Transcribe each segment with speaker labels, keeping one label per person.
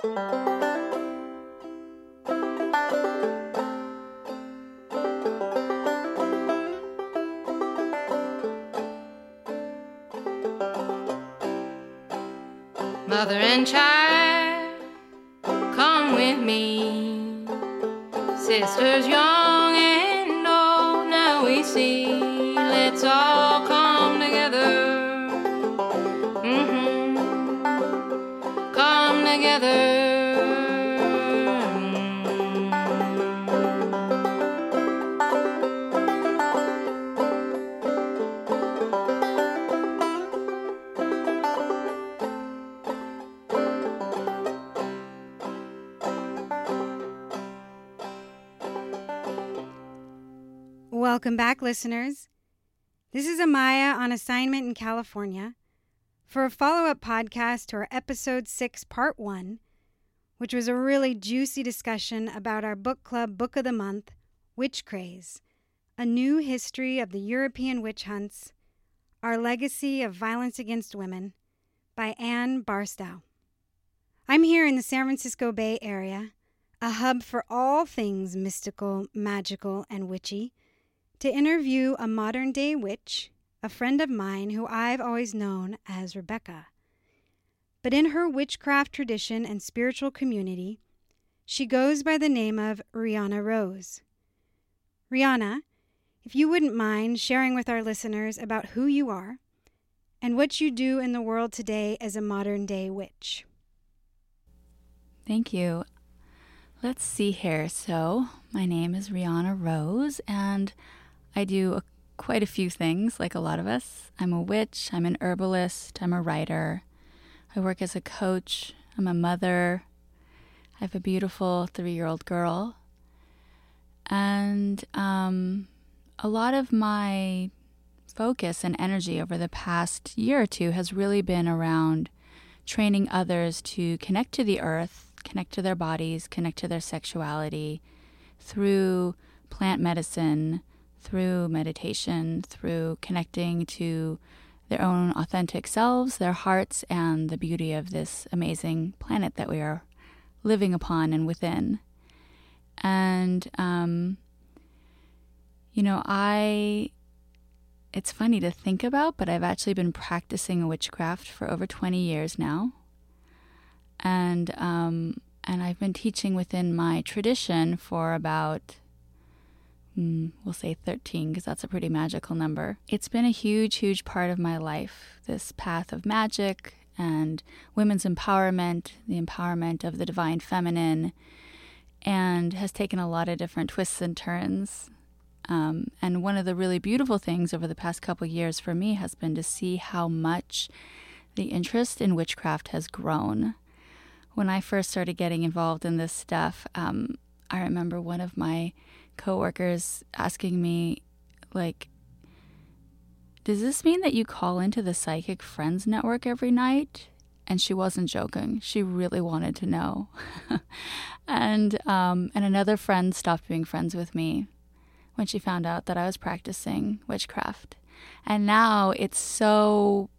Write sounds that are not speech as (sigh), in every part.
Speaker 1: Mother and child, come with me. Sisters young
Speaker 2: Welcome back, listeners. This is Amaya on assignment in California for a follow up podcast to our episode 6, part 1, which was a really juicy discussion about our book club book of the month, Witch Craze A New History of the European Witch Hunts, Our Legacy of Violence Against Women by Anne Barstow. I'm here in the San Francisco Bay Area, a hub for all things mystical, magical, and witchy to interview a modern day witch, a friend of mine who I've always known as Rebecca. But in her witchcraft tradition and spiritual community, she goes by the name of Rihanna Rose. Rihanna, if you wouldn't mind sharing with our listeners about who you are and what you do in the world today as a modern day witch.
Speaker 3: Thank you. Let's see here. So, my name is Rihanna Rose, and I do a, quite a few things, like a lot of us. I'm a witch, I'm an herbalist, I'm a writer, I work as a coach, I'm a mother, I have a beautiful three year old girl. And um, a lot of my focus and energy over the past year or two has really been around training others to connect to the earth, connect to their bodies, connect to their sexuality through plant medicine, through meditation, through connecting to their own authentic selves, their hearts, and the beauty of this amazing planet that we are living upon and within. And, um, you know, I, it's funny to think about, but I've actually been practicing witchcraft for over 20 years now. And, um, and I've been teaching within my tradition for about mm, we'll say 13 because that's a pretty magical number. It's been a huge, huge part of my life, this path of magic and women's empowerment, the empowerment of the divine feminine, and has taken a lot of different twists and turns. Um, and one of the really beautiful things over the past couple years for me has been to see how much the interest in witchcraft has grown. When I first started getting involved in this stuff, um, I remember one of my coworkers asking me, like, does this mean that you call into the Psychic Friends Network every night? And she wasn't joking. She really wanted to know. (laughs) and um, and another friend stopped being friends with me when she found out that I was practicing witchcraft. And now it's so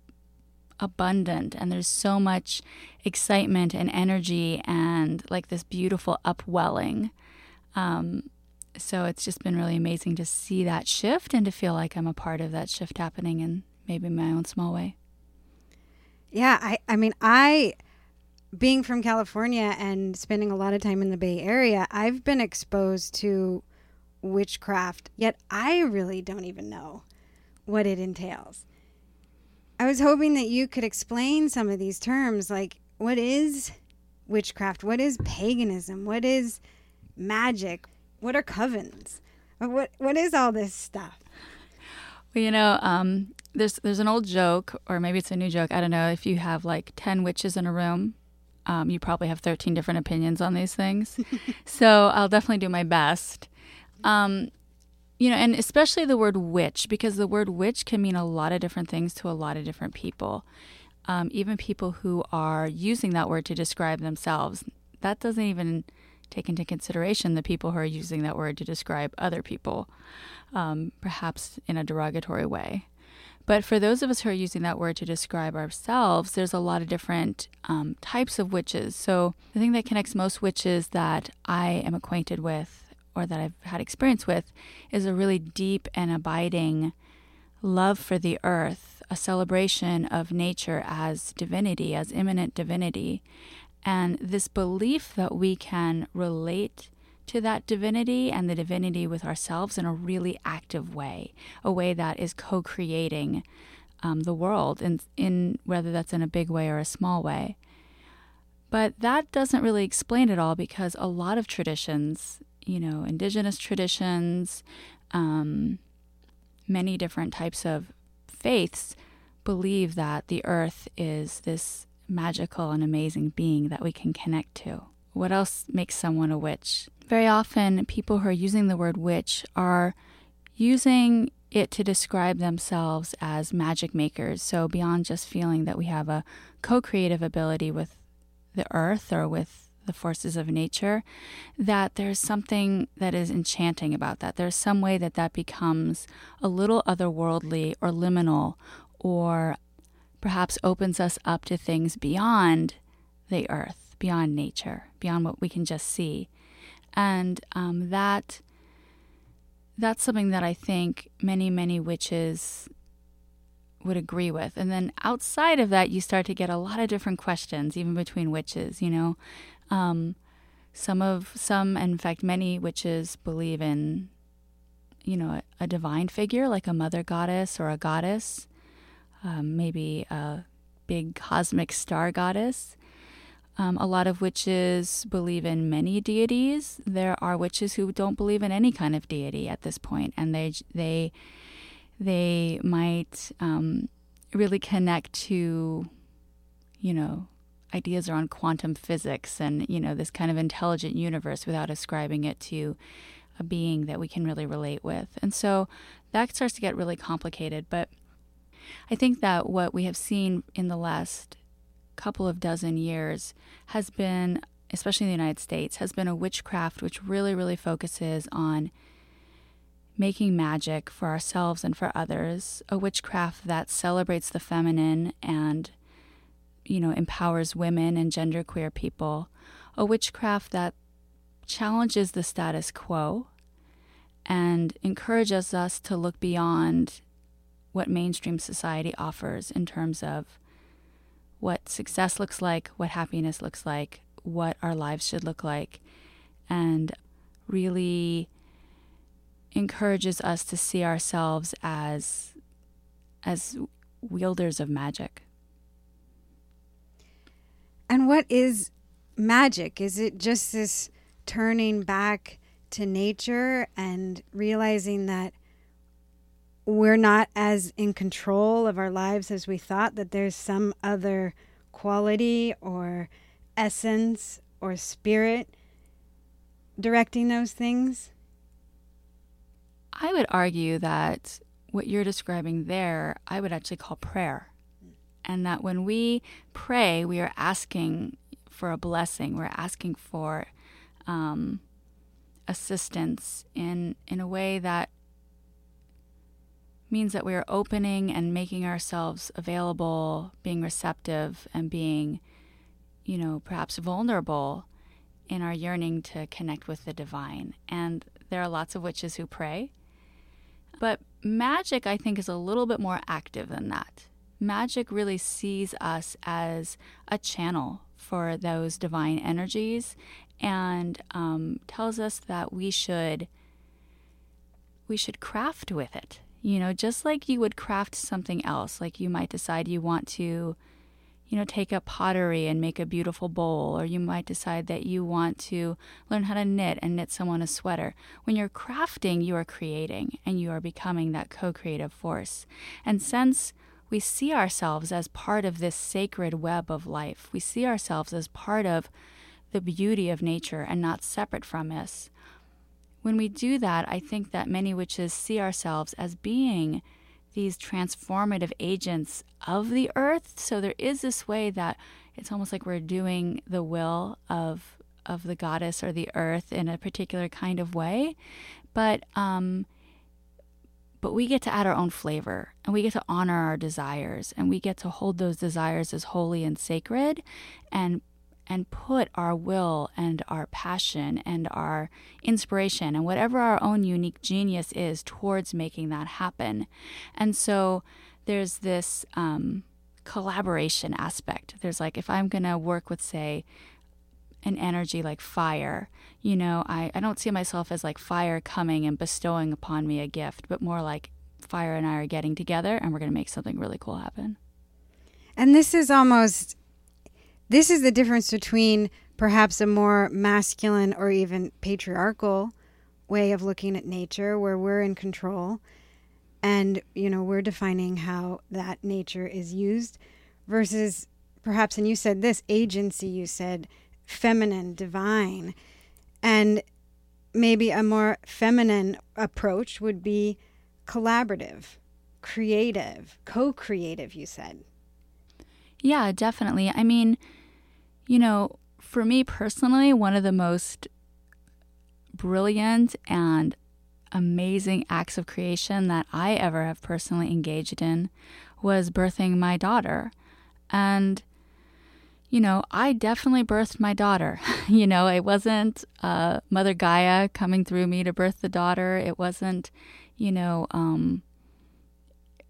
Speaker 3: abundant and there's so much excitement and energy and like this beautiful upwelling. Um, so it's just been really amazing to see that shift and to feel like I'm a part of that shift happening in maybe my own small way.
Speaker 2: Yeah, I, I mean, I, being from California and spending a lot of time in the Bay Area, I've been exposed to witchcraft, yet I really don't even know what it entails. I was hoping that you could explain some of these terms like what is witchcraft? What is paganism? What is magic? What are covens? What what is all this stuff?
Speaker 3: Well, you know, um, there's there's an old joke, or maybe it's a new joke. I don't know. If you have like ten witches in a room, um, you probably have thirteen different opinions on these things. (laughs) so I'll definitely do my best. Um, you know, and especially the word witch, because the word witch can mean a lot of different things to a lot of different people. Um, even people who are using that word to describe themselves. That doesn't even take into consideration the people who are using that word to describe other people, um, perhaps in a derogatory way. But for those of us who are using that word to describe ourselves, there's a lot of different um, types of witches. So the thing that connects most witches that I am acquainted with or that I've had experience with is a really deep and abiding love for the earth, a celebration of nature as divinity, as immanent divinity, and this belief that we can relate to that divinity and the divinity with ourselves in a really active way, a way that is co creating um, the world, in, in whether that's in a big way or a small way. But that doesn't really explain it all because a lot of traditions, you know, indigenous traditions, um, many different types of faiths believe that the earth is this magical and amazing being that we can connect to. What else makes someone a witch? Very often, people who are using the word witch are using it to describe themselves as magic makers. So, beyond just feeling that we have a co creative ability with the earth or with the forces of nature, that there's something that is enchanting about that. There's some way that that becomes a little otherworldly or liminal or perhaps opens us up to things beyond the earth, beyond nature, beyond what we can just see and um, that that's something that I think many many witches would agree with. And then outside of that, you start to get a lot of different questions, even between witches. You know, um, some of some, in fact, many witches believe in, you know, a, a divine figure like a mother goddess or a goddess, um, maybe a big cosmic star goddess. Um, a lot of witches believe in many deities. There are witches who don't believe in any kind of deity at this point, and they they they might um, really connect to, you know, ideas around quantum physics and you know this kind of intelligent universe without ascribing it to a being that we can really relate with. And so that starts to get really complicated. But I think that what we have seen in the last couple of dozen years has been, especially in the United States, has been a witchcraft which really, really focuses on making magic for ourselves and for others, a witchcraft that celebrates the feminine and, you know, empowers women and genderqueer people, a witchcraft that challenges the status quo and encourages us to look beyond what mainstream society offers in terms of what success looks like, what happiness looks like, what our lives should look like, and really encourages us to see ourselves as as wielders of magic.
Speaker 2: And what is magic? Is it just this turning back to nature and realizing that we're not as in control of our lives as we thought, that there's some other quality or essence or spirit directing those things?
Speaker 3: I would argue that what you're describing there, I would actually call prayer. And that when we pray, we are asking for a blessing, we're asking for um, assistance in, in a way that means that we are opening and making ourselves available, being receptive, and being, you know, perhaps vulnerable in our yearning to connect with the divine. And there are lots of witches who pray. But magic, I think, is a little bit more active than that. Magic really sees us as a channel for those divine energies and um, tells us that we should we should craft with it you know, just like you would craft something else, like you might decide you want to, you know, take up pottery and make a beautiful bowl, or you might decide that you want to learn how to knit and knit someone a sweater. When you're crafting, you are creating and you are becoming that co creative force. And since we see ourselves as part of this sacred web of life, we see ourselves as part of the beauty of nature and not separate from us when we do that, I think that many witches see ourselves as being these transformative agents of the earth. So there is this way that it's almost like we're doing the will of of the goddess or the earth in a particular kind of way. But um, but we get to add our own flavor and we get to honor our desires and we get to hold those desires as holy and sacred and and put our will and our passion and our inspiration and whatever our own unique genius is towards making that happen. And so there's this um, collaboration aspect. There's like, if I'm going to work with, say, an energy like fire, you know, I, I don't see myself as like fire coming and bestowing upon me a gift, but more like fire and I are getting together and we're going to make something really cool happen.
Speaker 2: And this is almost this is the difference between perhaps a more masculine or even patriarchal way of looking at nature where we're in control and you know we're defining how that nature is used versus perhaps and you said this agency you said feminine divine. And maybe a more feminine approach would be collaborative creative co-creative you said.
Speaker 3: Yeah definitely. I mean you know, for me personally, one of the most brilliant and amazing acts of creation that I ever have personally engaged in was birthing my daughter. And, you know, I definitely birthed my daughter. (laughs) you know, it wasn't uh, Mother Gaia coming through me to birth the daughter. It wasn't, you know, um,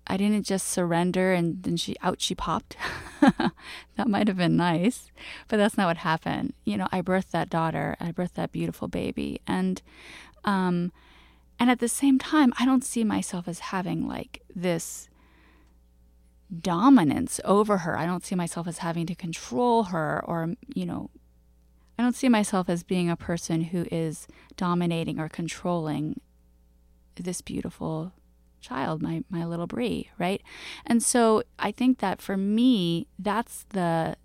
Speaker 3: I didn't just surrender and then she out she popped. (laughs) that might have been nice, but that's not what happened. You know, I birthed that daughter. I birthed that beautiful baby, and um, and at the same time, I don't see myself as having like this dominance over her. I don't see myself as having to control her or you know. I don't see myself as being a person who is dominating or controlling this beautiful child, my my little Brie, right? And so I think that for me, that's the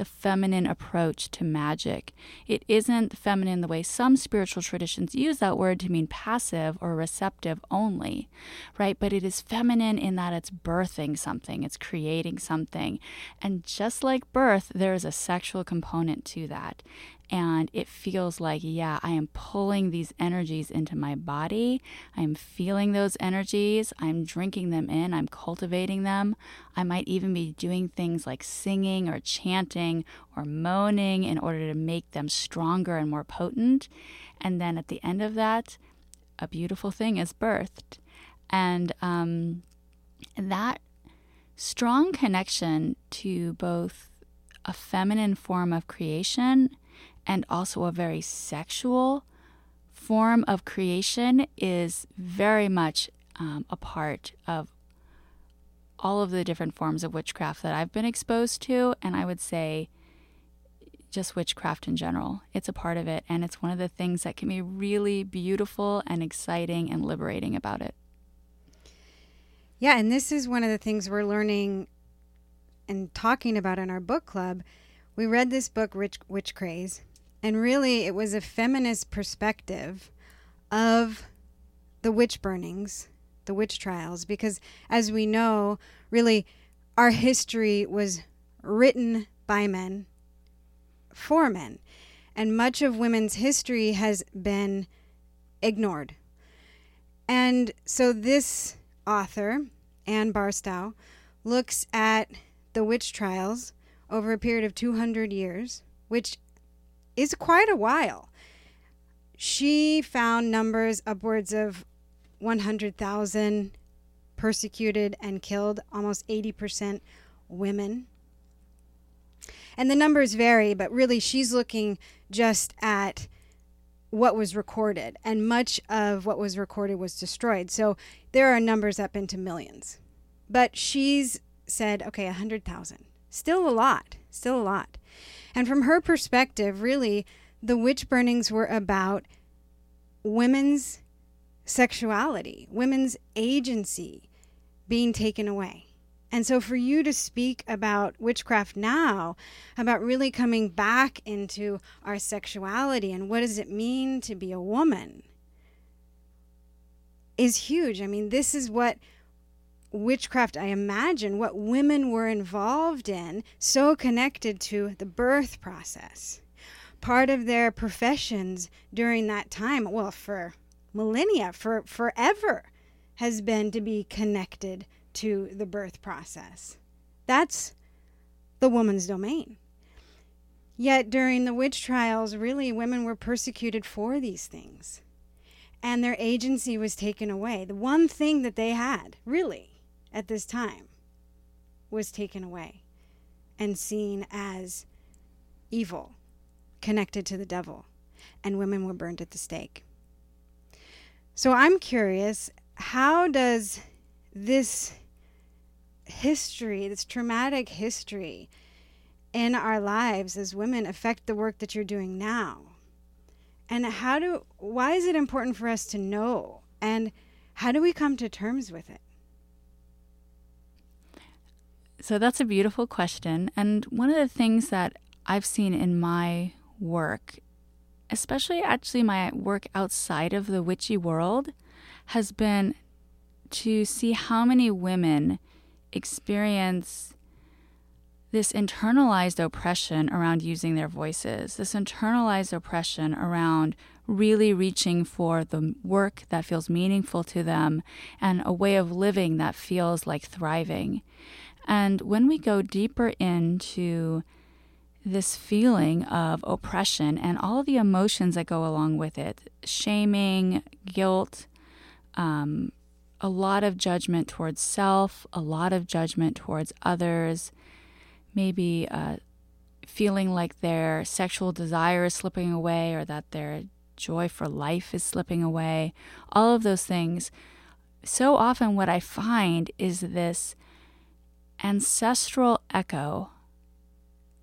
Speaker 3: the feminine approach to magic. It isn't feminine the way some spiritual traditions use that word to mean passive or receptive only, right? But it is feminine in that it's birthing something, it's creating something. And just like birth, there is a sexual component to that and it feels like, yeah, I am pulling these energies into my body. I'm feeling those energies. I'm drinking them in. I'm cultivating them. I might even be doing things like singing or chanting or moaning in order to make them stronger and more potent. And then at the end of that, a beautiful thing is birthed. And um, that strong connection to both a feminine form of creation and also a very sexual form of creation is very much um, a part of all of the different forms of witchcraft that I've been exposed to. And I would say just witchcraft in general. It's a part of it. And it's one of the things that can be really beautiful and exciting and liberating about it.
Speaker 2: Yeah. And this is one of the things we're learning and talking about in our book club. We read this book, Rich Witch Craze, and really, it was a feminist perspective of the witch burnings, the witch trials, because as we know, really, our history was written by men for men. And much of women's history has been ignored. And so this author, Anne Barstow, looks at the witch trials over a period of 200 years, which is quite a while. She found numbers upwards of 100,000 persecuted and killed, almost 80% women. And the numbers vary, but really she's looking just at what was recorded, and much of what was recorded was destroyed. So there are numbers up into millions. But she's said, okay, 100,000. Still a lot, still a lot. And from her perspective, really, the witch burnings were about women's sexuality, women's agency being taken away. And so, for you to speak about witchcraft now, about really coming back into our sexuality and what does it mean to be a woman, is huge. I mean, this is what witchcraft, I imagine, what women were involved in, so connected to the birth process. Part of their professions during that time, well, for millennia, for forever, has been to be connected to the birth process. That's the woman's domain. Yet during the witch trials, really, women were persecuted for these things. And their agency was taken away. The one thing that they had, really, at this time, was taken away and seen as evil, connected to the devil. And women were burned at the stake. So I'm curious how does this history, this traumatic history in our lives as women affect the work that you're doing now? And how do why is it important for us to know and how do we come to terms with it?
Speaker 3: So that's a beautiful question. And one of the things that I've seen in my work, especially actually my work outside of the witchy world, has been to see how many women experience this internalized oppression around using their voices, this internalized oppression around really reaching for the work that feels meaningful to them and a way of living that feels like thriving. And when we go deeper into this feeling of oppression and all the emotions that go along with it shaming, guilt, um, a lot of judgment towards self, a lot of judgment towards others, maybe uh, feeling like their sexual desire is slipping away or that their joy for life is slipping away, all of those things. So often, what I find is this ancestral echo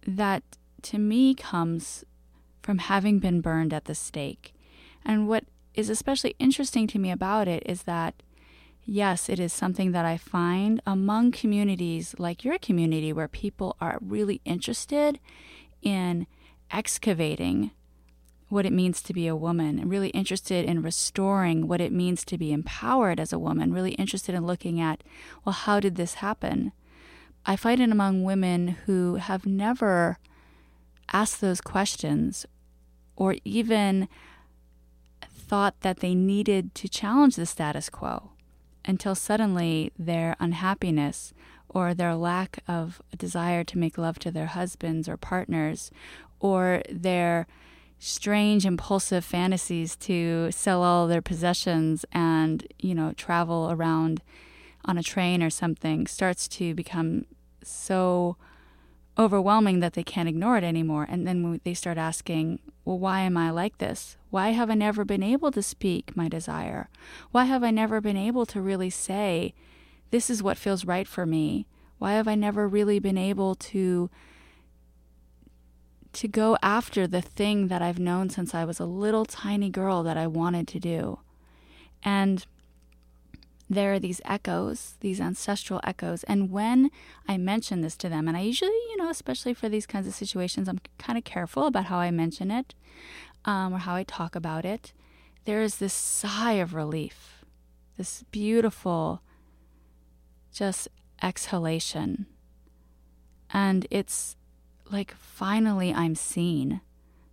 Speaker 3: that to me comes from having been burned at the stake. And what is especially interesting to me about it is that yes, it is something that I find among communities like your community where people are really interested in excavating what it means to be a woman and really interested in restoring what it means to be empowered as a woman, really interested in looking at, well, how did this happen? I find it among women who have never asked those questions or even thought that they needed to challenge the status quo until suddenly their unhappiness or their lack of desire to make love to their husbands or partners or their strange impulsive fantasies to sell all their possessions and you know travel around on a train or something starts to become so overwhelming that they can't ignore it anymore and then they start asking well why am i like this why have I never been able to speak my desire? Why have I never been able to really say, this is what feels right for me? Why have I never really been able to to go after the thing that I've known since I was a little tiny girl that I wanted to do? And there are these echoes, these ancestral echoes. And when I mention this to them, and I usually, you know, especially for these kinds of situations, I'm kind of careful about how I mention it um, or how I talk about it, there is this sigh of relief, this beautiful, just exhalation. And it's like, finally, I'm seen.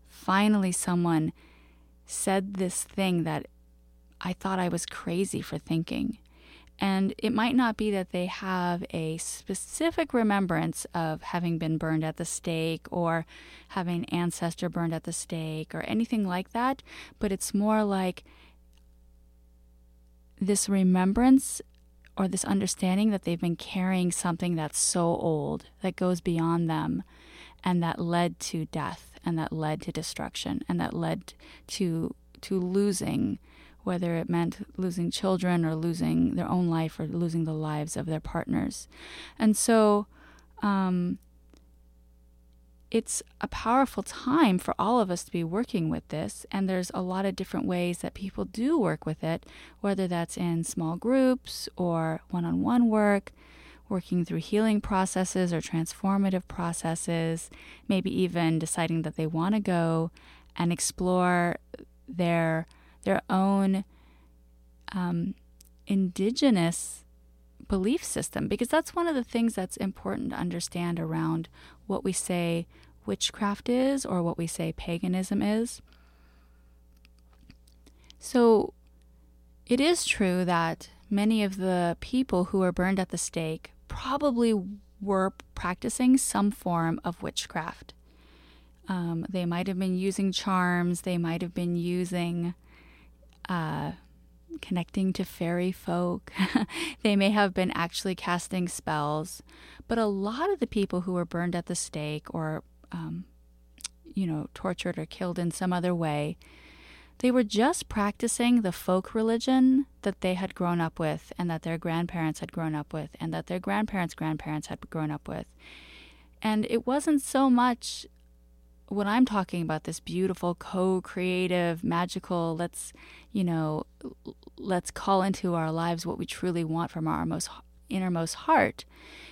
Speaker 3: Finally, someone said this thing that I thought I was crazy for thinking. And it might not be that they have a specific remembrance of having been burned at the stake or having ancestor burned at the stake or anything like that, but it's more like this remembrance or this understanding that they've been carrying something that's so old that goes beyond them and that led to death and that led to destruction and that led to to losing whether it meant losing children or losing their own life or losing the lives of their partners. And so um, it's a powerful time for all of us to be working with this. And there's a lot of different ways that people do work with it, whether that's in small groups or one on one work. Working through healing processes or transformative processes, maybe even deciding that they want to go and explore their their own um, indigenous belief system because that's one of the things that's important to understand around what we say witchcraft is or what we say paganism is. So it is true that many of the people who were burned at the stake probably were practicing some form of witchcraft. Um, they might have been using charms, they might have been using uh, connecting to fairy folk, (laughs) they may have been actually casting spells. But a lot of the people who were burned at the stake or, um, you know, tortured or killed in some other way, they were just practicing the folk religion that they had grown up with and that their grandparents had grown up with and that their grandparents' grandparents had grown up with. And it wasn't so much when I'm talking about this beautiful, co creative, magical, let's, you know, let's call into our lives what we truly want from our most innermost heart,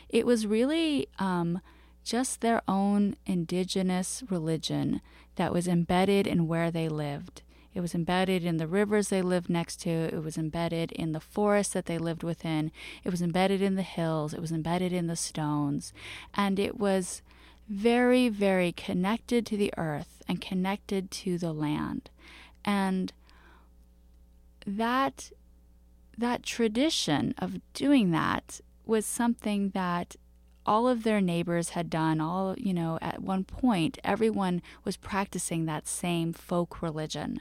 Speaker 3: it was really um, just their own indigenous religion that was embedded in where they lived. It was embedded in the rivers they lived next to. It was embedded in the forests that they lived within. It was embedded in the hills. It was embedded in the stones. And it was very, very connected to the earth and connected to the land. And that that tradition of doing that was something that all of their neighbors had done all you know at one point everyone was practicing that same folk religion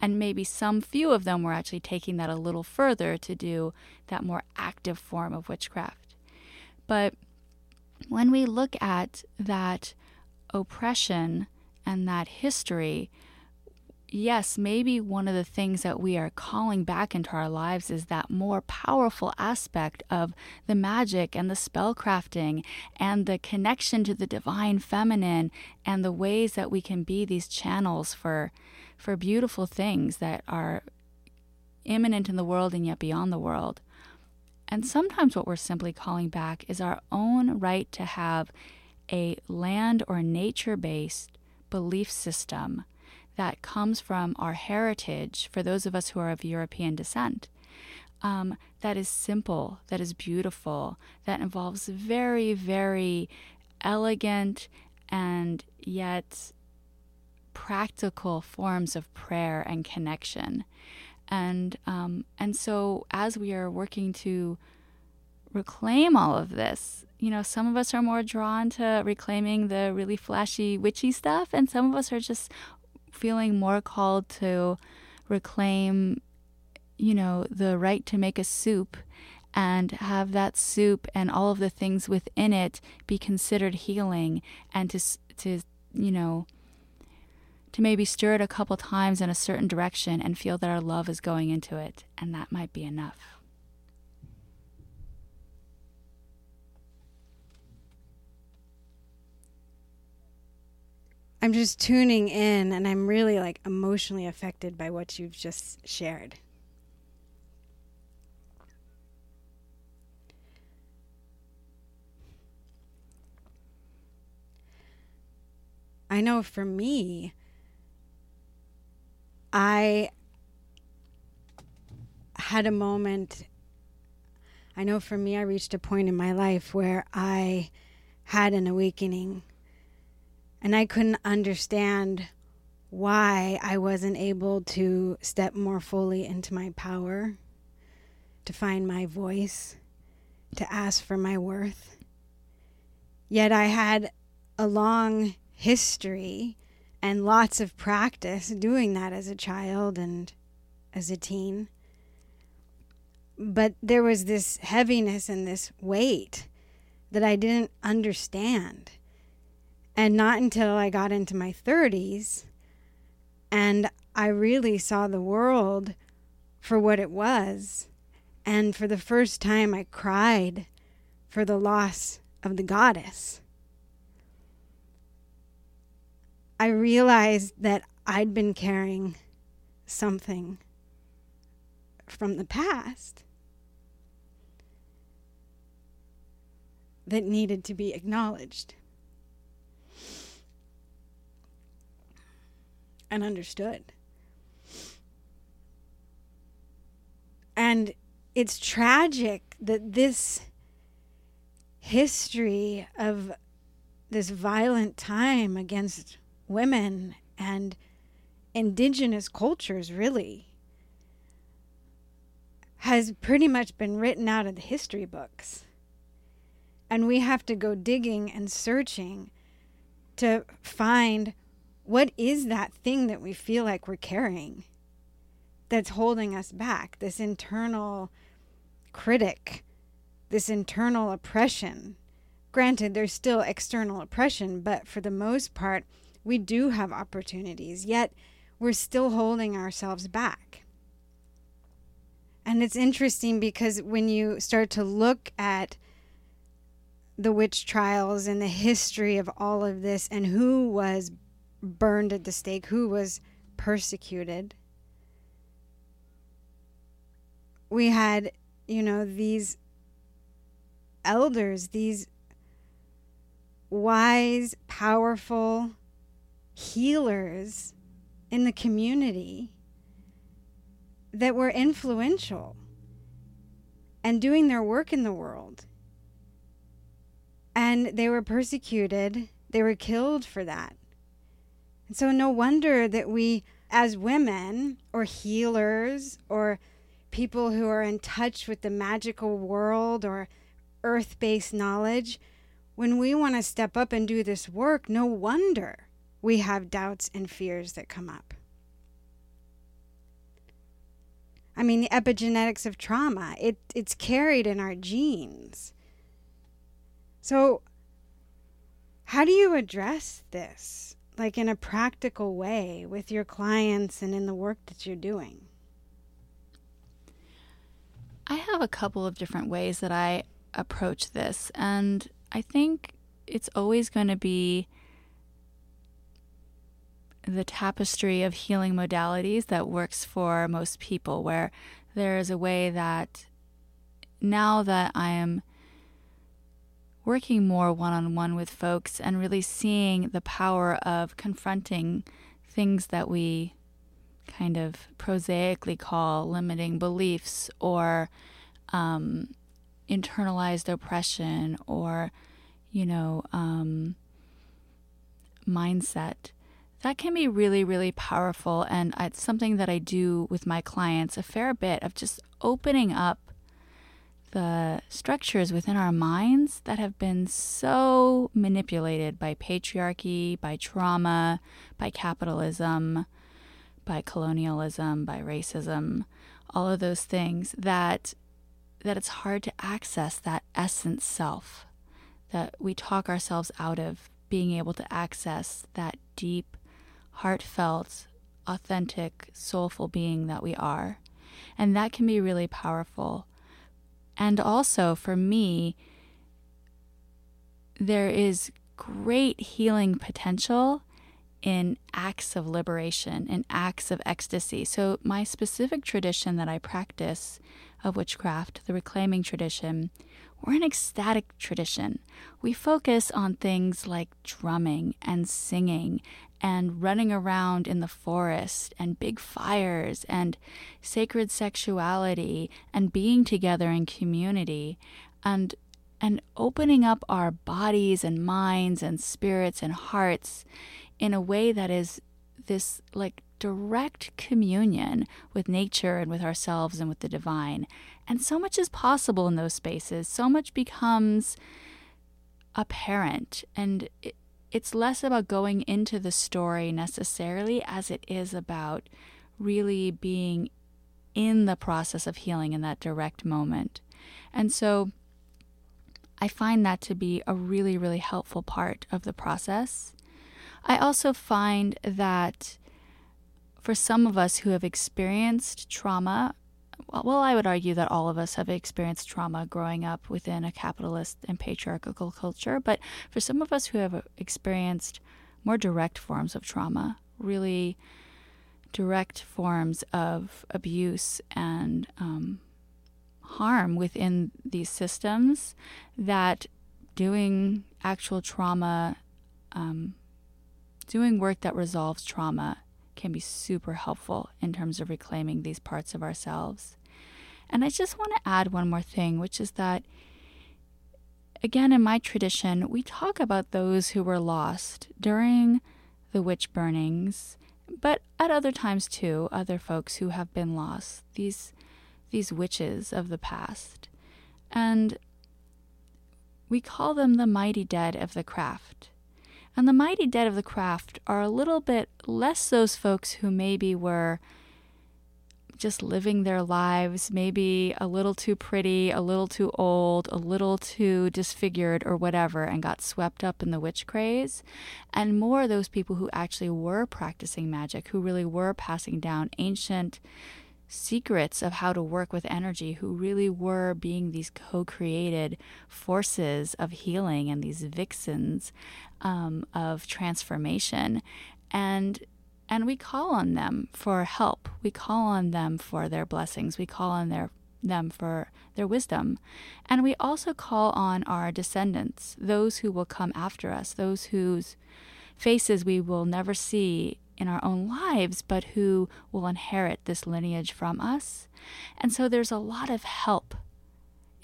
Speaker 3: and maybe some few of them were actually taking that a little further to do that more active form of witchcraft. But when we look at that oppression and that history, yes, maybe one of the things that we are calling back into our lives is that more powerful aspect of the magic and the spellcrafting and the connection to the divine feminine and the ways that we can be these channels for for beautiful things that are immanent in the world and yet beyond the world. And sometimes what we're simply calling back is our own right to have a land or nature based belief system that comes from our heritage for those of us who are of European descent. Um, that is simple, that is beautiful, that involves very, very elegant and yet practical forms of prayer and connection. And um, and so as we are working to reclaim all of this, you know, some of us are more drawn to reclaiming the really flashy witchy stuff, and some of us are just feeling more called to reclaim, you know, the right to make a soup and have that soup and all of the things within it be considered healing and to to you know to maybe stir it a couple times in a certain direction and feel that our love is going into it, and that might be enough.
Speaker 2: I'm just tuning in and I'm really like emotionally affected by what you've just shared. I know for me, I had a moment. I know for me, I reached a point in my life where I had an awakening and I couldn't understand why I wasn't able to step more fully into my power, to find my voice, to ask for my worth. Yet I had a long history and lots of practice doing that as a child and as a teen. But there was this heaviness and this weight that I didn't understand. And not until I got into my 30s and I really saw the world for what it was. And for the first time, I cried for the loss of the goddess. I realized that I'd been carrying something from the past that needed to be acknowledged and understood. And it's tragic that this history of this violent time against women and indigenous cultures, really, has pretty much been written out of the history books. And we have to go digging and searching to find what is that thing that we feel like we're carrying that's holding us back, this internal critic, this internal oppression. Granted, there's still external oppression, but for the most part, we do have opportunities, yet we're still holding ourselves back. And it's interesting because when you start to look at the witch trials and the history of all of this and who was burned at the stake, who was persecuted, we had, you know, these elders, these wise, powerful healers in the community that were influential and doing their work in the world. And they were persecuted, they were killed for that. And so, no wonder that we, as women or healers or people who are in touch with the magical world or earth based knowledge, when we want to step up and do this work, no wonder we have doubts and fears that come up. I mean, the epigenetics of trauma, it, it's carried in our genes. So, how do you address this, like in a practical way with your clients and in the work that you're doing?
Speaker 3: I have a couple of different ways that I approach this, and I think it's always going to be the tapestry of healing modalities that works for most people, where there is a way that now that I am working more one on one with folks and really seeing the power of confronting things that we kind of prosaically call limiting beliefs or um, internalized oppression or, you know, um, mindset. That can be really, really powerful. And it's something that I do with my clients a fair bit of just opening up the structures within our minds that have been so manipulated by patriarchy, by trauma, by capitalism, by colonialism, by racism, all of those things that that it's hard to access that essence self that we talk ourselves out of being able to access that deep, heartfelt, authentic, soulful being that we are. And that can be really powerful. And also for me, there is great healing potential in acts of liberation, in acts of ecstasy. So, my specific tradition that I practice of witchcraft, the reclaiming tradition, we're an ecstatic tradition. We focus on things like drumming and singing and running around in the forest and big fires and sacred sexuality and being together in community and and opening up our bodies and minds and spirits and hearts in a way that is this like direct communion with nature and with ourselves and with the divine. And so much is possible in those spaces. So much becomes apparent. And it, it's less about going into the story necessarily as it is about really being in the process of healing in that direct moment. And so I find that to be a really, really helpful part of the process. I also find that for some of us who have experienced trauma, well, I would argue that all of us have experienced trauma growing up within a capitalist and patriarchal culture, but for some of us who have experienced more direct forms of trauma, really direct forms of abuse and um, harm within these systems, that doing actual trauma um, doing work that resolves trauma can be super helpful in terms of reclaiming these parts of ourselves. And I just want to add one more thing, which is that, again, in my tradition, we talk about those who were lost during the witch burnings, but at other times too, other folks who have been lost. These these witches of the past. And we call them the mighty dead of the craft. And the mighty dead of the craft are a little bit less those folks who maybe were just living their lives, maybe a little too pretty, a little too old, a little too disfigured, or whatever, and got swept up in the witch craze, and more those people who actually were practicing magic, who really were passing down ancient secrets of how to work with energy, who really were being these co created forces of healing and these vixens um, of transformation. And and we call on them for help. We call on them for their blessings. We call on their them for their wisdom. And we also call on our descendants, those who will come after us, those whose faces we will never see in our own lives, but who will inherit this lineage from us. And so there's a lot of help.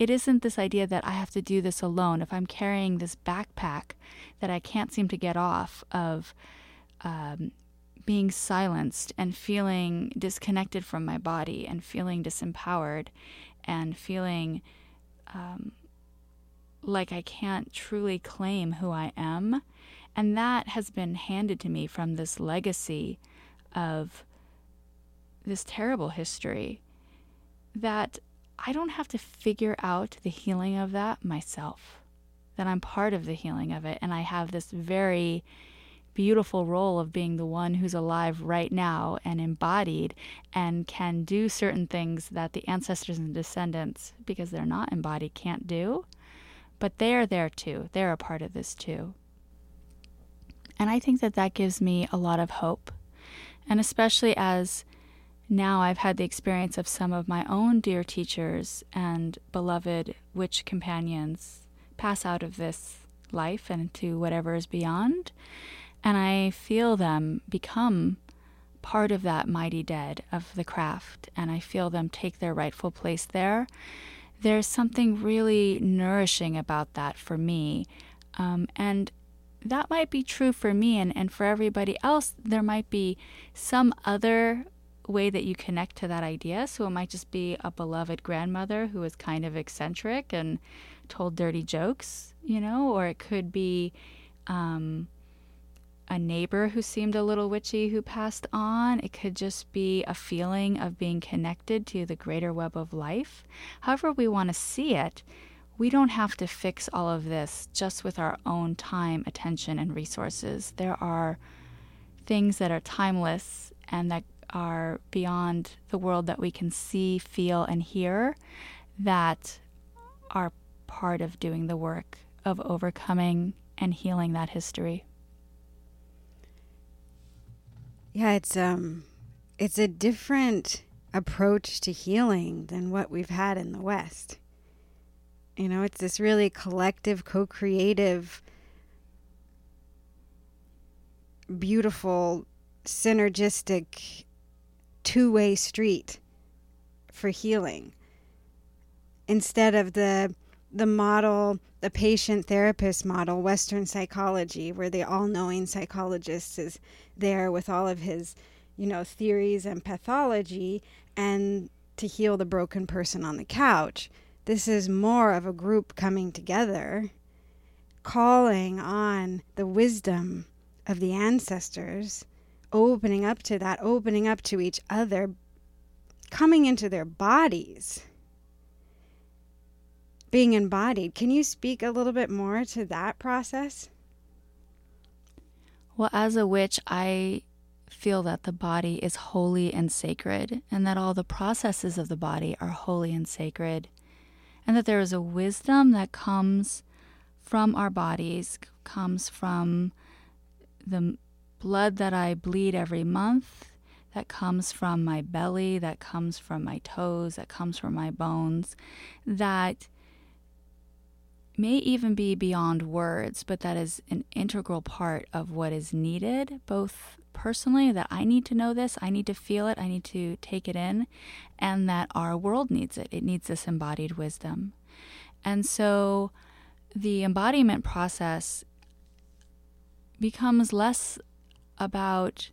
Speaker 3: It isn't this idea that I have to do this alone. If I'm carrying this backpack that I can't seem to get off of um, being silenced and feeling disconnected from my body and feeling disempowered and feeling um, like I can't truly claim who I am and that has been handed to me from this legacy of this terrible history that I don't have to figure out the healing of that myself, that I'm part of the healing of it. And I have this very beautiful role of being the one who's alive right now and embodied and can do certain things that the ancestors and descendants, because they're not embodied, can't do. But they're there too. They're a part of this too. And I think that that gives me a lot of hope. And especially as now I've had the experience of some of my own dear teachers and beloved witch companions pass out of this life and into whatever is beyond. And I feel them become part of that mighty dead of the craft, and I feel them take their rightful place there. There's something really nourishing about that for me. Um, and that might be true for me and, and for everybody else there might be some other way that you connect to that idea so it might just be a beloved grandmother who was kind of eccentric and told dirty jokes you know or it could be um, a neighbor who seemed a little witchy who passed on. It could just be a feeling of being connected to the greater web of life. However, we want to see it, we don't have to fix all of this just with our own time, attention, and resources. There are things that are timeless and that are beyond the world that we can see, feel, and hear that are part of doing the work of overcoming and healing that history.
Speaker 2: Yeah, it's um it's a different approach to healing than what we've had in the West. You know, it's this really collective, co creative, beautiful, synergistic, two way street for healing. Instead of the the model, the patient therapist model, Western psychology, where the all knowing psychologist is there with all of his, you know, theories and pathology and to heal the broken person on the couch. This is more of a group coming together, calling on the wisdom of the ancestors, opening up to that, opening up to each other, coming into their bodies, being embodied. Can you speak a little bit more to that process?
Speaker 3: Well, as a witch, I feel that the body is holy and sacred, and that all the processes of the body are holy and sacred and that there is a wisdom that comes from our bodies, comes from the blood that I bleed every month, that comes from my belly, that comes from my toes, that comes from my bones, that may even be beyond words, but that is an integral part of what is needed, both personally, that I need to know this, I need to feel it, I need to take it in, and that our world needs it. It needs this embodied wisdom. And so the embodiment process becomes less about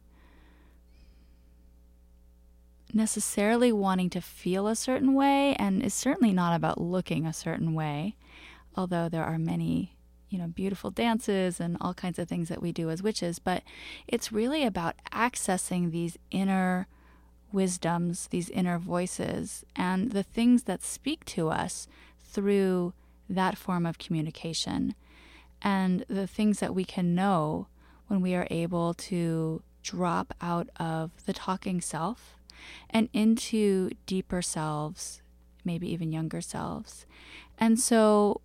Speaker 3: necessarily wanting to feel a certain way and is certainly not about looking a certain way, although there are many, you know, beautiful dances and all kinds of things that we do as witches, but it's really about accessing these inner wisdoms, these inner voices, and the things that speak to us through that form of communication, and the things that we can know when we are able to drop out of the talking self and into deeper selves, maybe even younger selves. And so,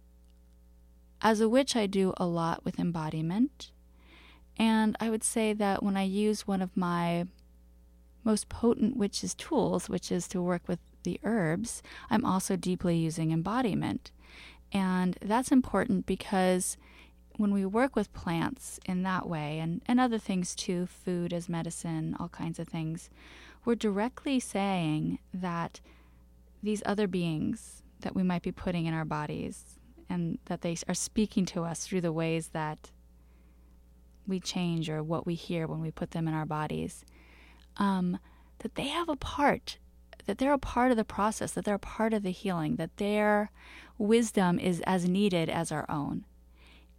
Speaker 3: as a witch, I do a lot with embodiment. And I would say that when I use one of my most potent witch's tools, which is to work with the herbs, I'm also deeply using embodiment. And that's important because when we work with plants in that way, and, and other things too, food as medicine, all kinds of things, we're directly saying that these other beings that we might be putting in our bodies and that they are speaking to us through the ways that we change or what we hear when we put them in our bodies, um, that they have a part, that they're a part of the process, that they're a part of the healing, that their wisdom is as needed as our own,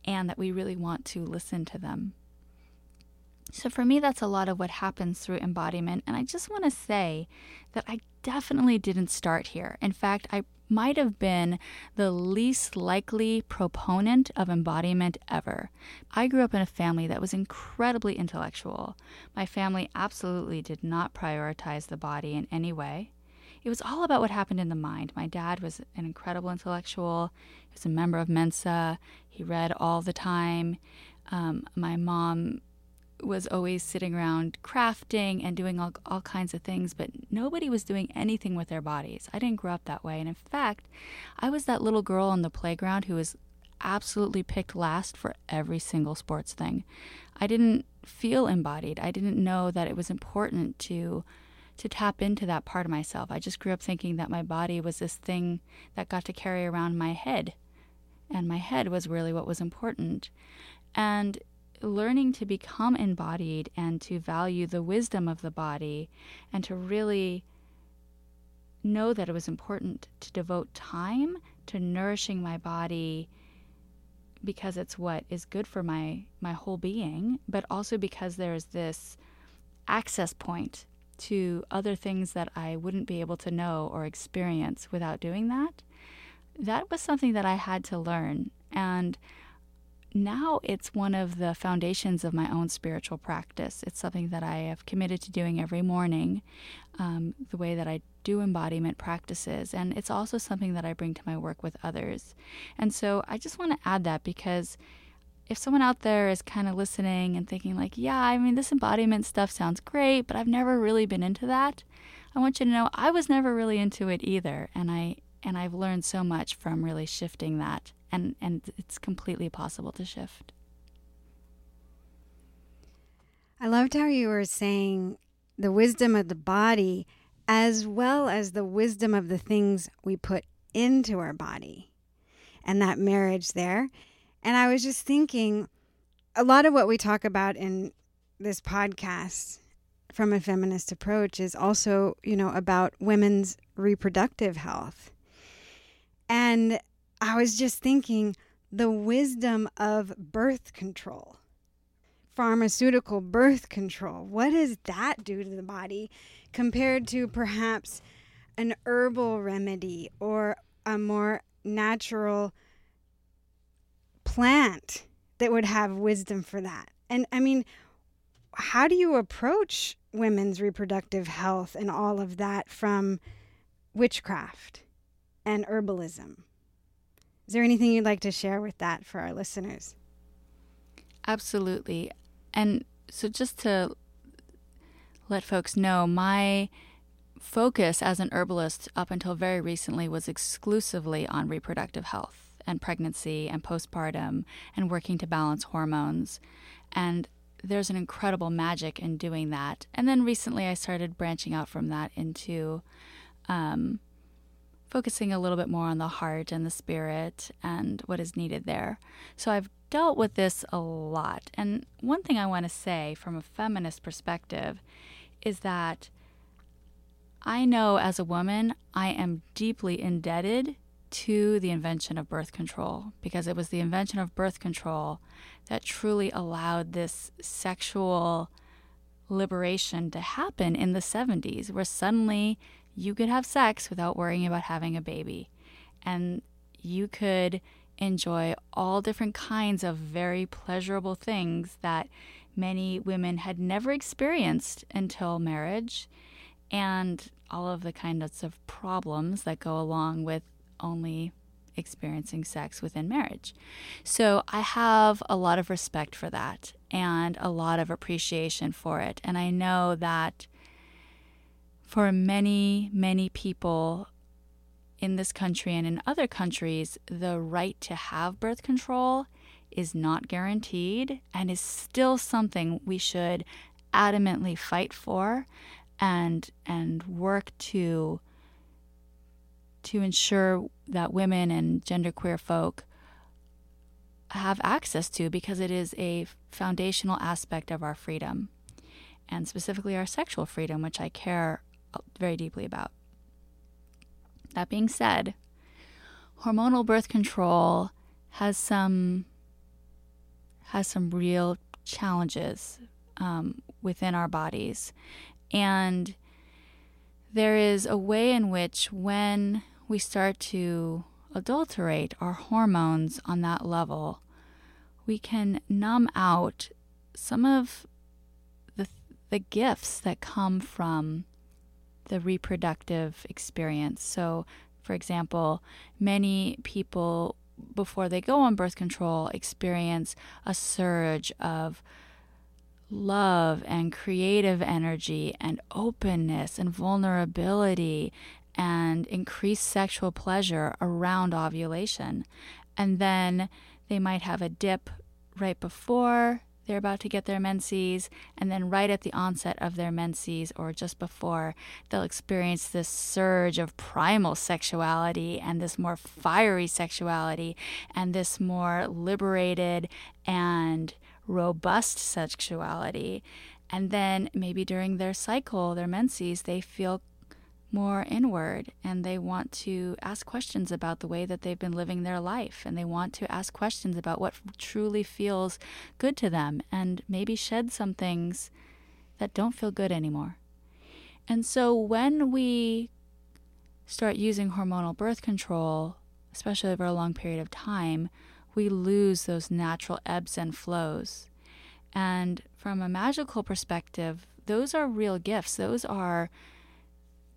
Speaker 3: and that we really want to listen to them. So, for me, that's a lot of what happens through embodiment. And I just want to say that I definitely didn't start here. In fact, I might have been the least likely proponent of embodiment ever. I grew up in a family that was incredibly intellectual. My family absolutely did not prioritize the body in any way. It was all about what happened in the mind. My dad was an incredible intellectual. He was a member of Mensa. He read all the time. Um, my mom was always sitting around crafting and doing all, all kinds of things, but nobody was doing anything with their bodies. I didn't grow up that way. And in fact, I was that little girl on the playground who was absolutely picked last for every single sports thing. I didn't feel embodied. I didn't know that it was important to to tap into that part of myself. I just grew up thinking that my body was this thing that got to carry around my head. And my head was really what was important. And learning to become embodied and to value the wisdom of the body and to really know that it was important to devote time to nourishing my body because it's what is good for my my whole being but also because there's this access point to other things that I wouldn't be able to know or experience without doing that that was something that I had to learn and now it's one of the foundations of my own spiritual practice. It's something that I have committed to doing every morning, um, the way that I do embodiment practices. And it's also something that I bring to my work with others. And so I just want to add that because if someone out there is kind of listening and thinking, like, yeah, I mean, this embodiment stuff sounds great, but I've never really been into that, I want you to know I was never really into it either. And I and I've learned so much from really shifting that and and it's completely possible to shift.
Speaker 2: I loved how you were saying the wisdom of the body as well as the wisdom of the things we put into our body and that marriage there. And I was just thinking a lot of what we talk about in this podcast from a feminist approach is also, you know, about women's reproductive health. And I was just thinking the wisdom of birth control, pharmaceutical birth control. What does that do to the body compared to perhaps an herbal remedy or a more natural plant that would have wisdom for that? And I mean, how do you approach women's reproductive health and all of that from witchcraft and herbalism? Is there anything you'd like to share with that for our listeners?
Speaker 3: Absolutely. And so, just to let folks know, my focus as an herbalist up until very recently was exclusively on reproductive health and pregnancy and postpartum and working to balance hormones. And there's an incredible magic in doing that. And then recently I started branching out from that into um, focusing a little bit more on the heart and the spirit and what is needed there. So I've dealt with this a lot. And one thing I want to say from a feminist perspective is that I know as a woman, I am deeply indebted to the invention of birth control because it was the invention of birth control that truly allowed this sexual liberation to happen in the 70s, where suddenly you could have sex without worrying about having a baby. And you could enjoy all different kinds of very pleasurable things that many women had never experienced until marriage, and all of the kinds of problems that go along with only experiencing sex within marriage. So I have a lot of respect for that and a lot of appreciation for it. And I know that for many, many people in this country and in other countries, the right to have birth control is not guaranteed and is still something we should adamantly fight for and and work to to ensure that women and genderqueer folk have access to because it is a foundational aspect of our freedom and specifically our sexual freedom, which I care very deeply about. That being said, hormonal birth control has some has some real challenges um, within our bodies, and there is a way in which when we start to adulterate our hormones on that level, we can numb out some of the, the gifts that come from the reproductive experience. So, for example, many people before they go on birth control experience a surge of love and creative energy and openness and vulnerability and increased sexual pleasure around ovulation. And then they might have a dip right before they're about to get their menses, and then right at the onset of their menses or just before, they'll experience this surge of primal sexuality and this more fiery sexuality and this more liberated and robust sexuality. And then maybe during their cycle, their menses, they feel more inward and they want to ask questions about the way that they've been living their life and they want to ask questions about what truly feels good to them and maybe shed some things that don't feel good anymore. And so when we start using hormonal birth control, especially over a long period of time, we lose those natural ebbs and flows. And from a magical perspective, those are real gifts. Those are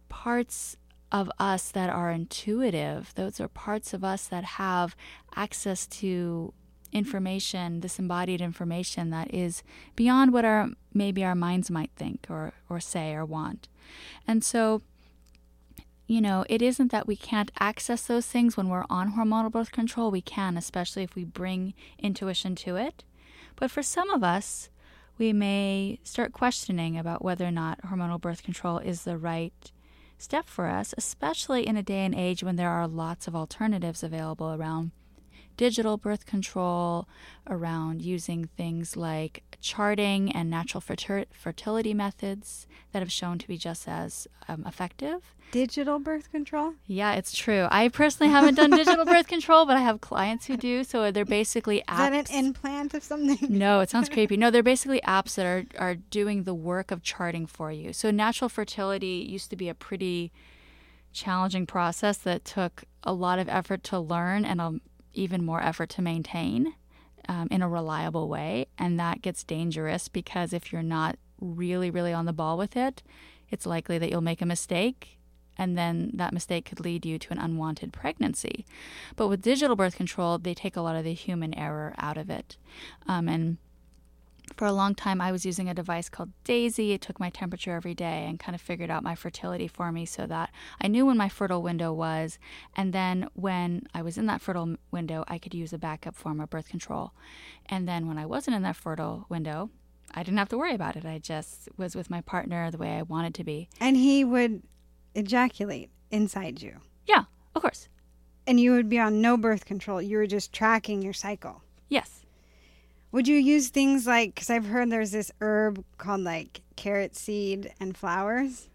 Speaker 3: parts of us that are intuitive. Those are parts of us that have access to information, this embodied information that is beyond what our maybe our minds might think or or say or want. And so you know, it isn't that we can't access those things when we're on hormonal birth control. We can, especially if we bring intuition to it. But for some of us, we may start questioning about whether or not hormonal birth control is the right step for us, especially in a day and age when there are lots of alternatives available around digital birth control, around using things like charting and natural fertility methods that have shown to be just as um, effective.
Speaker 2: Digital birth control?
Speaker 3: Yeah, it's true. I personally haven't done digital birth (laughs) control, but I have clients who do. So they're basically apps. Is
Speaker 2: that an implant of something? (laughs)
Speaker 3: No, it sounds creepy. No, they're basically apps that are, are doing the work of charting for you. So natural fertility used to be a pretty challenging process that took a lot of effort to learn and a even more effort to maintain um, in a reliable way. And that gets dangerous because if you're not really, really on the ball with it, it's likely that you'll make a mistake. And then that mistake could lead you to an unwanted pregnancy. But with digital birth control, they take a lot of the human error out of it. Um, and for a long time, I was using a device called Daysy. It took my temperature every day and kind of figured out my fertility for me so that I knew when my fertile window was. And then when I was in that fertile window, I could use a backup form of birth control. And then when I wasn't in that fertile window, I didn't have to worry about it. I just was with my partner the way I wanted to be.
Speaker 2: And he would ejaculate inside you.
Speaker 3: Yeah, of course.
Speaker 2: And you would be on no birth control. You were just tracking your cycle.
Speaker 3: Yes.
Speaker 2: Would you use things like, because I've heard there's this herb called like carrot seed and flowers?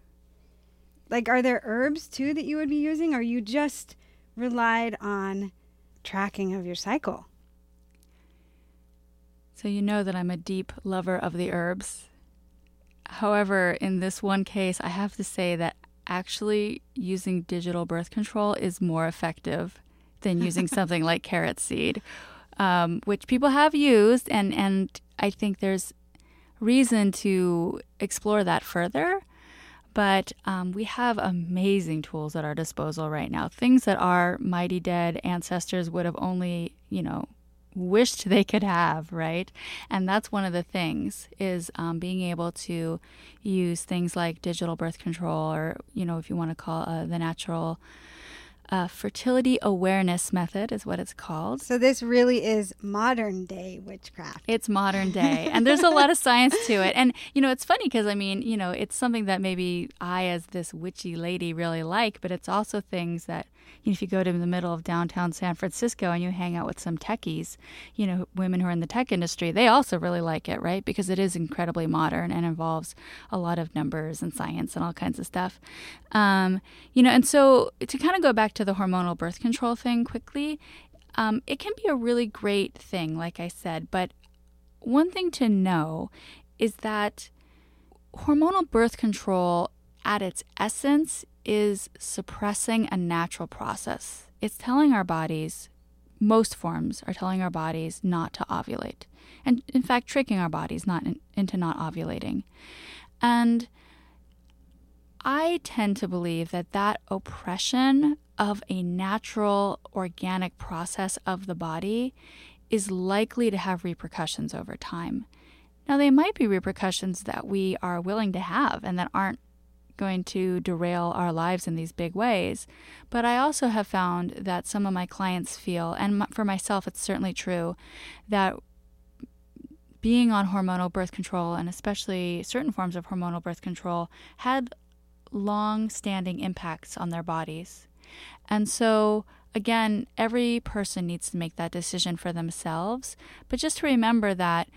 Speaker 2: Like, are there herbs too that you would be using, or you just relied on tracking of your cycle?
Speaker 3: So, you know that I'm a deep lover of the herbs. However, in this one case, I have to say that actually using digital birth control is more effective than using (laughs) something like carrot seed, um, which people have used, and and I think there's reason to explore that further. But um, we have amazing tools at our disposal right now. Things that our mighty dead ancestors would have only, you know, wished they could have, right? And that's one of the things is um, being able to use things like digital birth control, or you know, if you want to call uh, the natural uh, fertility awareness method is what it's called.
Speaker 2: So this really is modern day witchcraft.
Speaker 3: It's modern (laughs) day, and there's a lot of science to it. And you know, it's funny because I mean, you know, it's something that maybe I, as this witchy lady, really like, but it's also things that if you go to the middle of downtown San Francisco and you hang out with some techies, you know, women who are in the tech industry, they also really like it, right? Because it is incredibly modern and involves a lot of numbers and science and all kinds of stuff. Um, you know, and so to kind of go back to the hormonal birth control thing quickly, um, it can be a really great thing, like I said, but one thing to know is that hormonal birth control at its essence is suppressing a natural process. It's telling our bodies, most forms are telling our bodies not to ovulate. And in fact, tricking our bodies not in, into not ovulating. And I tend to believe that that oppression of a natural organic process of the body is likely to have repercussions over time. Now, they might be repercussions that we are willing to have and that aren't going to derail our lives in these big ways. But I also have found that some of my clients feel, and for myself, it's certainly true, that being on hormonal birth control, and especially certain forms of hormonal birth control, had long standing impacts on their bodies. And so, again, every person needs to make that decision for themselves. But just to remember that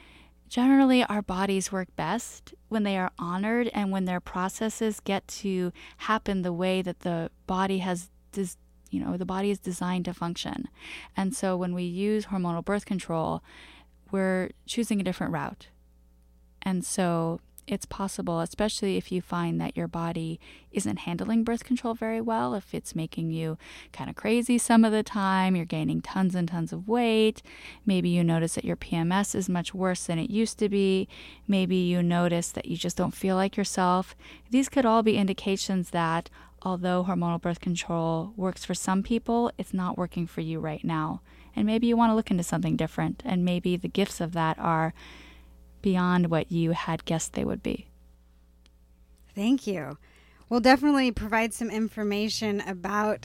Speaker 3: generally our bodies work best when they are honored and when their processes get to happen the way that the body has des- you know the body is designed to function. And so when we use hormonal birth control we're choosing a different route. And so it's possible, especially if you find that your body isn't handling birth control very well, if it's making you kind of crazy some of the time, you're gaining tons and tons of weight, maybe you notice that your PMS is much worse than it used to be, maybe you notice that you just don't feel like yourself. These could all be indications that although hormonal birth control works for some people, it's not working for you right now. And maybe you want to look into something different, and maybe the gifts of that are beyond what you had guessed they would be.
Speaker 2: Thank you. We'll definitely provide some information about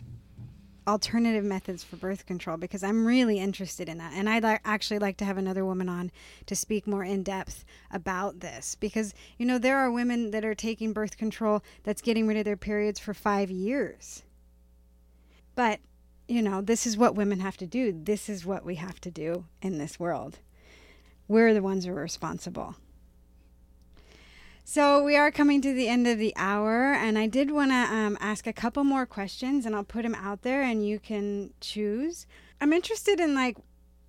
Speaker 2: alternative methods for birth control because I'm really interested in that. And I'd li- actually like to have another woman on to speak more in depth about this because, you know, there are women that are taking birth control that's getting rid of their periods for five years. But, you know, this is what women have to do. This is what we have to do in this world we're the ones who are responsible. So we are coming to the end of the hour, and I did want to um, ask a couple more questions, and I'll put them out there, and you can choose. I'm interested in like,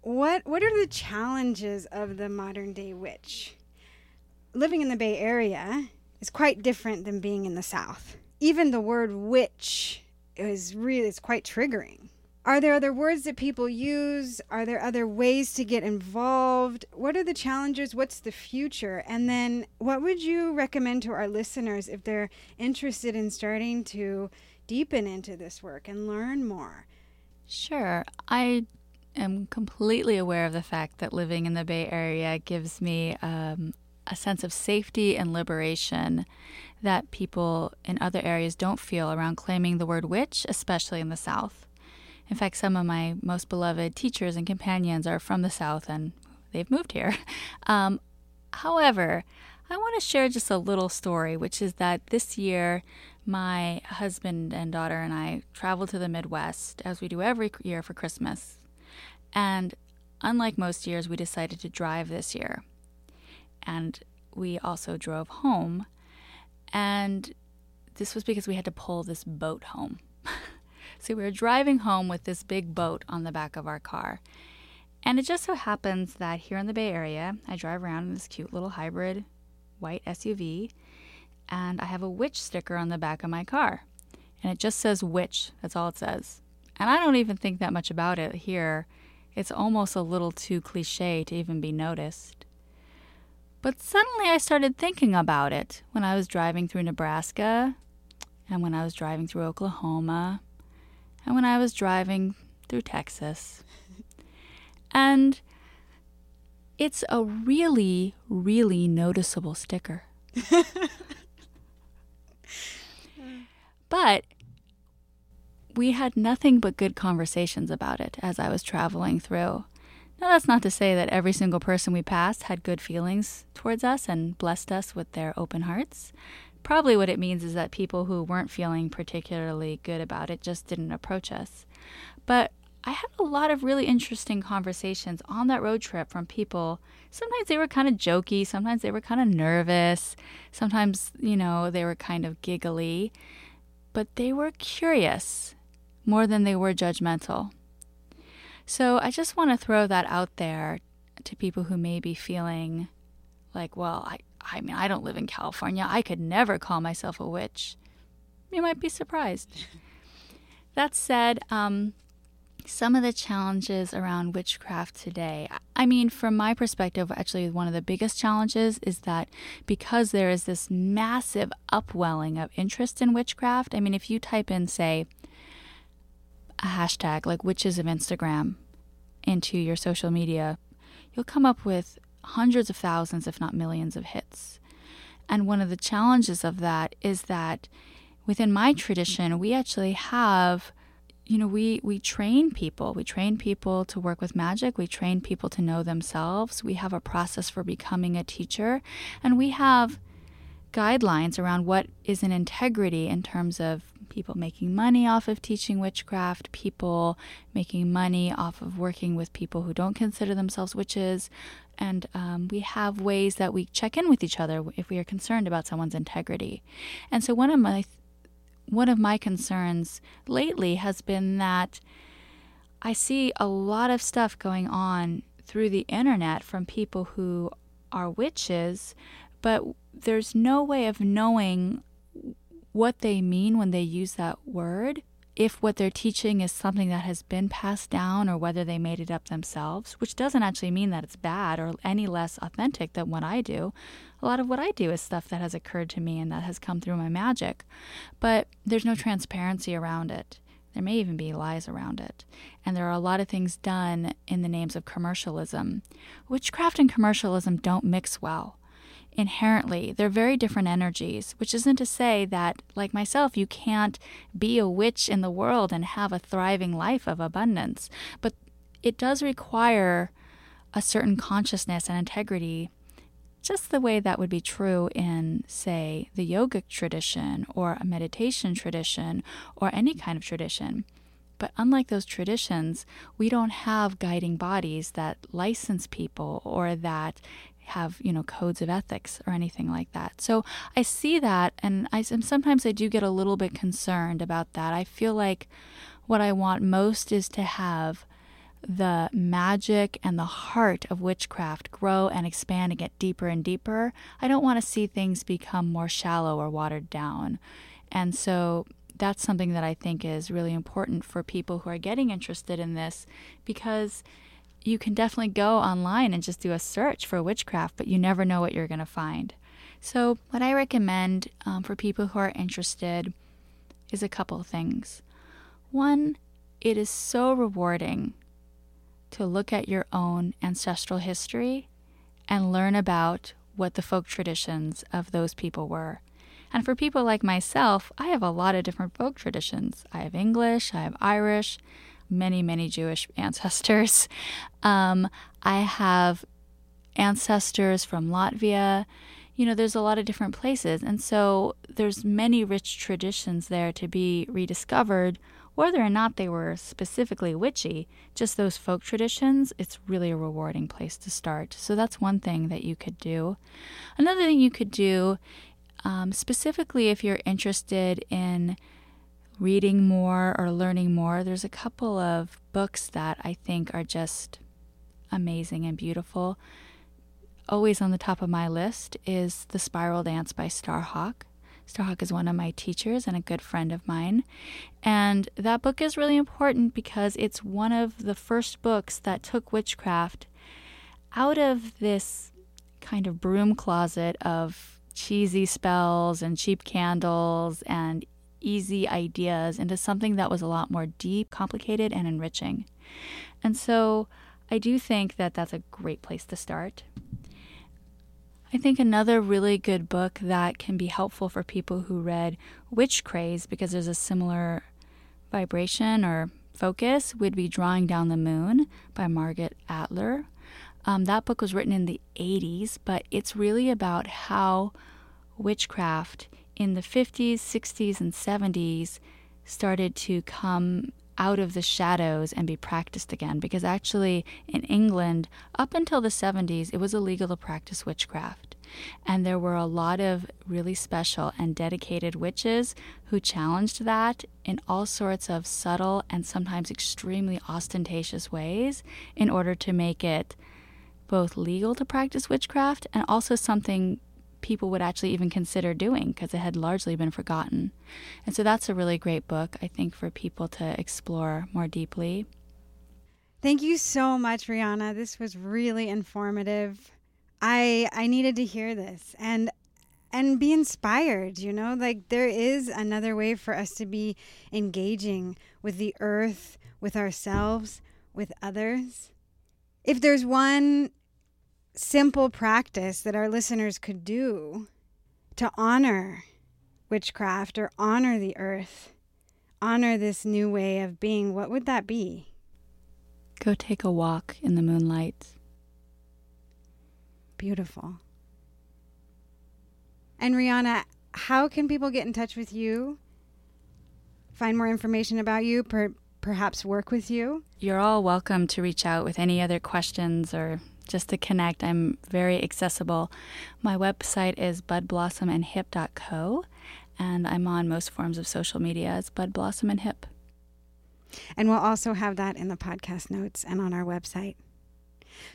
Speaker 2: what what are the challenges of the modern day witch? Living in the Bay Area is quite different than being in the South. Even the word witch is really it's quite triggering. Are there other words that people use? Are there other ways to get involved? What are the challenges? What's the future? And then, what would you recommend to our listeners if they're interested in starting to deepen into this work and learn more?
Speaker 3: Sure. I am completely aware of the fact that living in the Bay Area gives me um, a sense of safety and liberation that people in other areas don't feel around claiming the word witch, especially in the South. In fact, some of my most beloved teachers and companions are from the South and they've moved here. (laughs) Um, however, I want to share just a little story, which is that this year my husband and daughter and I traveled to the Midwest as we do every year for Christmas. And unlike most years, we decided to drive this year. And we also drove home. And this was because we had to pull this boat home. (laughs) so we were driving home with this big boat on the back of our car. And it just so happens that here in the Bay Area, I drive around in this cute little hybrid white SUV, and I have a witch sticker on the back of my car. And it just says witch, that's all it says. And I don't even think that much about it here. It's almost a little too cliche to even be noticed. But suddenly I started thinking about it when I was driving through Nebraska, and when I was driving through Oklahoma, and when I was driving through Texas. And it's a really, really noticeable sticker. (laughs) but we had nothing but good conversations about it as I was traveling through. Now, that's not to say that every single person we passed had good feelings towards us and blessed us with their open hearts. Probably what it means is that people who weren't feeling particularly good about it just didn't approach us. But I had a lot of really interesting conversations on that road trip from people. Sometimes they were kind of jokey, sometimes they were kind of nervous, sometimes, you know, they were kind of giggly, but they were curious more than they were judgmental. So I just want to throw that out there to people who may be feeling like, well, I, I mean, I don't live in California. I could never call myself a witch. You might be surprised. (laughs) that said, um, some of the challenges around witchcraft today. I mean, from my perspective, actually, one of the biggest challenges is that because there is this massive upwelling of interest in witchcraft, I mean, if you type in, say, a hashtag like witches of Instagram into your social media, you'll come up with hundreds of thousands, if not millions, of hits. And one of the challenges of that is that within my tradition, we actually have you know we we train people. We train people to work with magic. We train people to know themselves. We have a process for becoming a teacher. And we have guidelines around what is an integrity in terms of people making money off of teaching witchcraft people making money off of working with people who don't consider themselves witches and um, we have ways that we check in with each other if we are concerned about someone's integrity. And so one of my one of my concerns lately has been that I see a lot of stuff going on through the internet from people who are witches, but there's no way of knowing what they mean when they use that word if what they're teaching is something that has been passed down or whether they made it up themselves, which doesn't actually mean that it's bad or any less authentic than what I do. A lot of what I do is stuff that has occurred to me and that has come through my magic, but there's no transparency around it. There may even be lies around it. And there are a lot of things done in the names of commercialism. Witchcraft and commercialism don't mix well inherently. They're very different energies, which isn't to say that, like myself, you can't be a witch in the world and have a thriving life of abundance. But it does require a certain consciousness and integrity, just the way that would be true in, say, the yogic tradition or a meditation tradition or any kind of tradition. But unlike those traditions, we don't have guiding bodies that license people or that have you know codes of ethics or anything like that. So i see that and i and sometimes i do get a little bit concerned about that. I feel like what i want most is to have the magic and the heart of witchcraft grow and expand and get deeper and deeper. I don't want to see things become more shallow or watered down. And so that's something that i think is really important for people who are getting interested in this because you can definitely go online and just do a search for witchcraft, but you never know what you're going to find. So, what I recommend um, for people who are interested is a couple things. One, it is so rewarding to look at your own ancestral history and learn about what the folk traditions of those people were. And for people like myself, I have a lot of different folk traditions. I have English, I have Irish, many, many Jewish ancestors. Um, I have ancestors from Latvia. You know, there's a lot of different places. And so there's many rich traditions there to be rediscovered, whether or not they were specifically witchy, just those folk traditions, it's really a rewarding place to start. So that's one thing that you could do. Another thing you could do Um, specifically, if you're interested in reading more or learning more, there's a couple of books that I think are just amazing and beautiful. Always on the top of my list is The Spiral Dance by Starhawk. Starhawk is one of my teachers and a good friend of mine. And that book is really important because it's one of the first books that took witchcraft out of this kind of broom closet of cheesy spells and cheap candles and easy ideas into something that was a lot more deep, complicated, and enriching. And so I do think that that's a great place to start. I think another really good book that can be helpful for people who read Witch Craze, because there's a similar vibration or focus, would be Drawing Down the Moon by Margot Adler. Um, that book was written in the 80s, but it's really about how witchcraft in the 50s, 60s, and 70s started to come out of the shadows and be practiced again. Because actually, in England, up until the 70s, it was illegal to practice witchcraft. And there were a lot of really special and dedicated witches who challenged that in all sorts of subtle and sometimes extremely ostentatious ways in order to make it both legal to practice witchcraft and also something people would actually even consider doing because it had largely been forgotten. And so that's a really great book, I think, for people to explore more deeply.
Speaker 2: Thank you so much, Rihanna. This was really informative. I I needed to hear this and and be inspired, you know? Like there is another way for us to be engaging with the earth, with ourselves, with others. If there's one simple practice that our listeners could do to honor witchcraft or honor the earth, honor this new way of being, what would that be?
Speaker 3: Go take a walk in the moonlight.
Speaker 2: Beautiful. And Rihanna, how can people get in touch with you? Find more information about you, per- perhaps work with you?
Speaker 3: You're all welcome to reach out with any other questions or just to connect. I'm very accessible. My website is budblossomandhip.co, and I'm on most forms of social media as Bud Blossom and Hip.
Speaker 2: And we'll also have that in the podcast notes and on our website.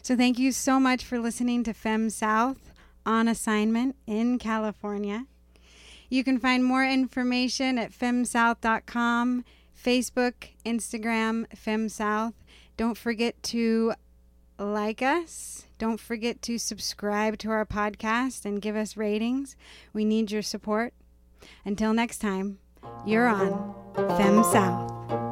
Speaker 2: So thank you so much for listening to Fem South on assignment in California. You can find more information at femsouth.com, Facebook, Instagram, FemSouth. Don't forget to like us. Don't forget to subscribe to our podcast and give us ratings. We need your support. Until next time, you're on Fem South.